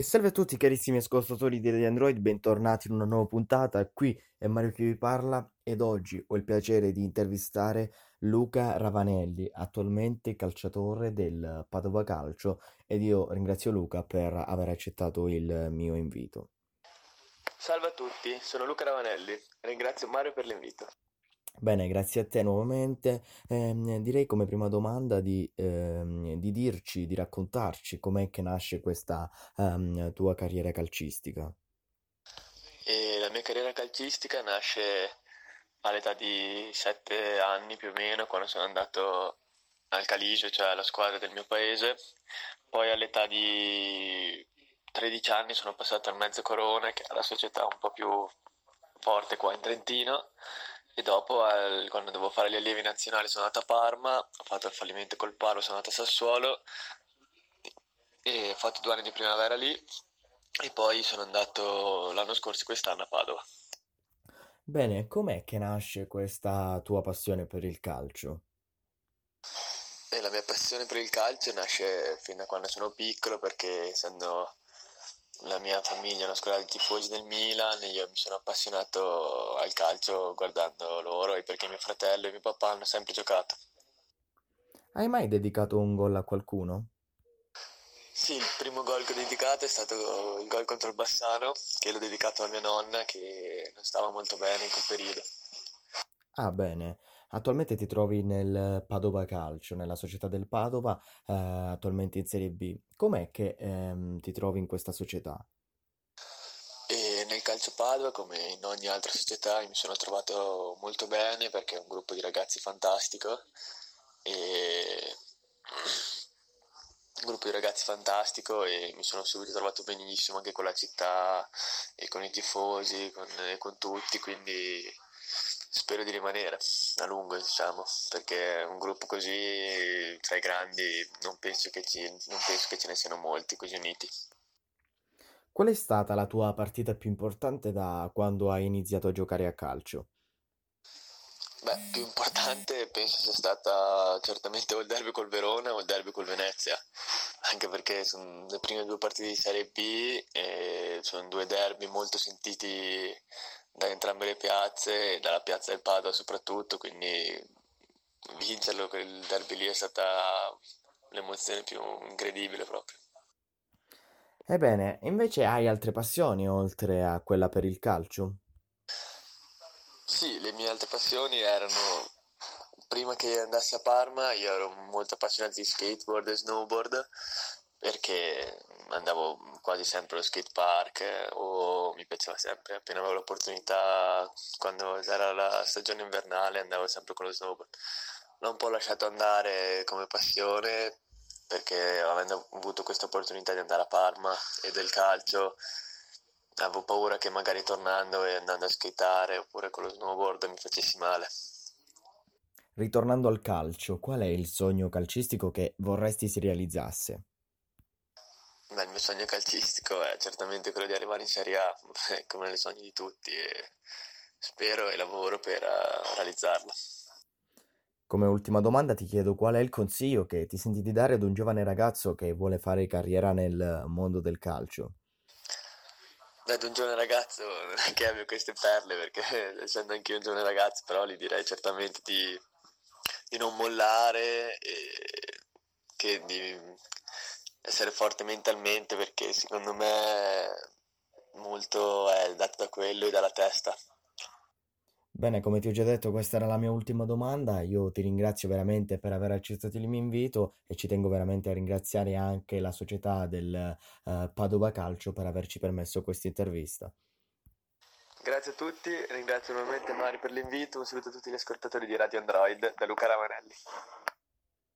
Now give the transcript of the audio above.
E salve a tutti carissimi ascoltatori di Android, bentornati in una nuova puntata. Qui è Mario che vi parla ed oggi ho il piacere di intervistare Luca Ravanelli, attualmente calciatore del Padova Calcio ed io ringrazio Luca per aver accettato il mio invito. Salve a tutti, sono Luca Ravanelli, ringrazio Mario per l'invito. Bene, grazie a te nuovamente. Ehm, direi come prima domanda di, ehm, di dirci, di raccontarci com'è che nasce questa ehm, tua carriera calcistica. E la mia carriera calcistica nasce all'età di 7 anni più o meno, quando sono andato al Calisio, cioè alla squadra del mio paese. Poi all'età di 13 anni sono passato al Mezzo Corona, che è la società un po' più forte qua in Trentino e dopo, al- quando dovevo fare gli allievi nazionali, sono andato a Parma, ho fatto il fallimento col Parma, sono andato a Sassuolo e ho fatto due anni di primavera lì e poi sono andato l'anno scorso, quest'anno a Padova. Bene, com'è che nasce questa tua passione per il calcio? E la mia passione per il calcio nasce fin da quando sono piccolo perché essendo la mia famiglia è una scuola di tifosi del Milan, io mi sono appassionato al calcio guardando loro e perché mio fratello e mio papà hanno sempre giocato. Hai mai dedicato un gol a qualcuno? Sì, il primo gol che ho dedicato è stato il gol contro il Bassano, che l'ho dedicato a mia nonna che non stava molto bene in quel periodo. Ah, bene. Attualmente ti trovi nel Padova Calcio, nella società del Padova, eh, attualmente in Serie B. Com'è che ehm, ti trovi in questa società? E nel calcio Padova, come in ogni altra società, mi sono trovato molto bene perché è un gruppo di ragazzi fantastico e un gruppo di ragazzi fantastico e mi sono subito trovato benissimo anche con la città e con i tifosi, con, con tutti, quindi spero di rimanere a lungo, diciamo, perché un gruppo così tra i grandi non penso che, ci, non penso che ce ne siano molti così uniti. Qual è stata la tua partita più importante da quando hai iniziato a giocare a calcio? Beh, più importante penso sia stata certamente o il derby col Verona o il derby col Venezia, anche perché sono le prime due partite di Serie B e sono due derby molto sentiti da entrambe le piazze e dalla piazza del Padova soprattutto, quindi vincerlo quel derby lì è stata l'emozione più incredibile proprio. Ebbene, invece hai altre passioni oltre a quella per il calcio? Sì, le mie altre passioni erano, prima che andassi a Parma, io ero molto appassionato di skateboard e snowboard perché andavo quasi sempre allo skate park eh, o mi piaceva sempre, appena avevo l'opportunità, quando era la stagione invernale, andavo sempre con lo snowboard. L'ho un po' lasciato andare come passione perché avendo avuto questa opportunità di andare a Parma e del calcio Avevo paura che magari tornando e andando a skateare oppure con lo snowboard mi facessi male. Ritornando al calcio, qual è il sogno calcistico che vorresti si realizzasse? Beh, il mio sogno calcistico è certamente quello di arrivare in Serie A, come nei sogni di tutti, e spero e lavoro per uh, realizzarlo. Come ultima domanda ti chiedo qual è il consiglio che ti senti di dare ad un giovane ragazzo che vuole fare carriera nel mondo del calcio? Ad un giovane ragazzo non è che abbia queste perle, perché essendo anche io un giovane ragazzo, però gli direi certamente di, di non mollare e che di essere forte mentalmente, perché secondo me molto è dato da quello e dalla testa. Bene, come ti ho già detto, questa era la mia ultima domanda. Io ti ringrazio veramente per aver accettato il mio invito e ci tengo veramente a ringraziare anche la società del eh, Padova Calcio per averci permesso questa intervista. Grazie a tutti, ringrazio nuovamente Mari per l'invito, un saluto a tutti gli ascoltatori di Radio Android da Luca Ravanelli.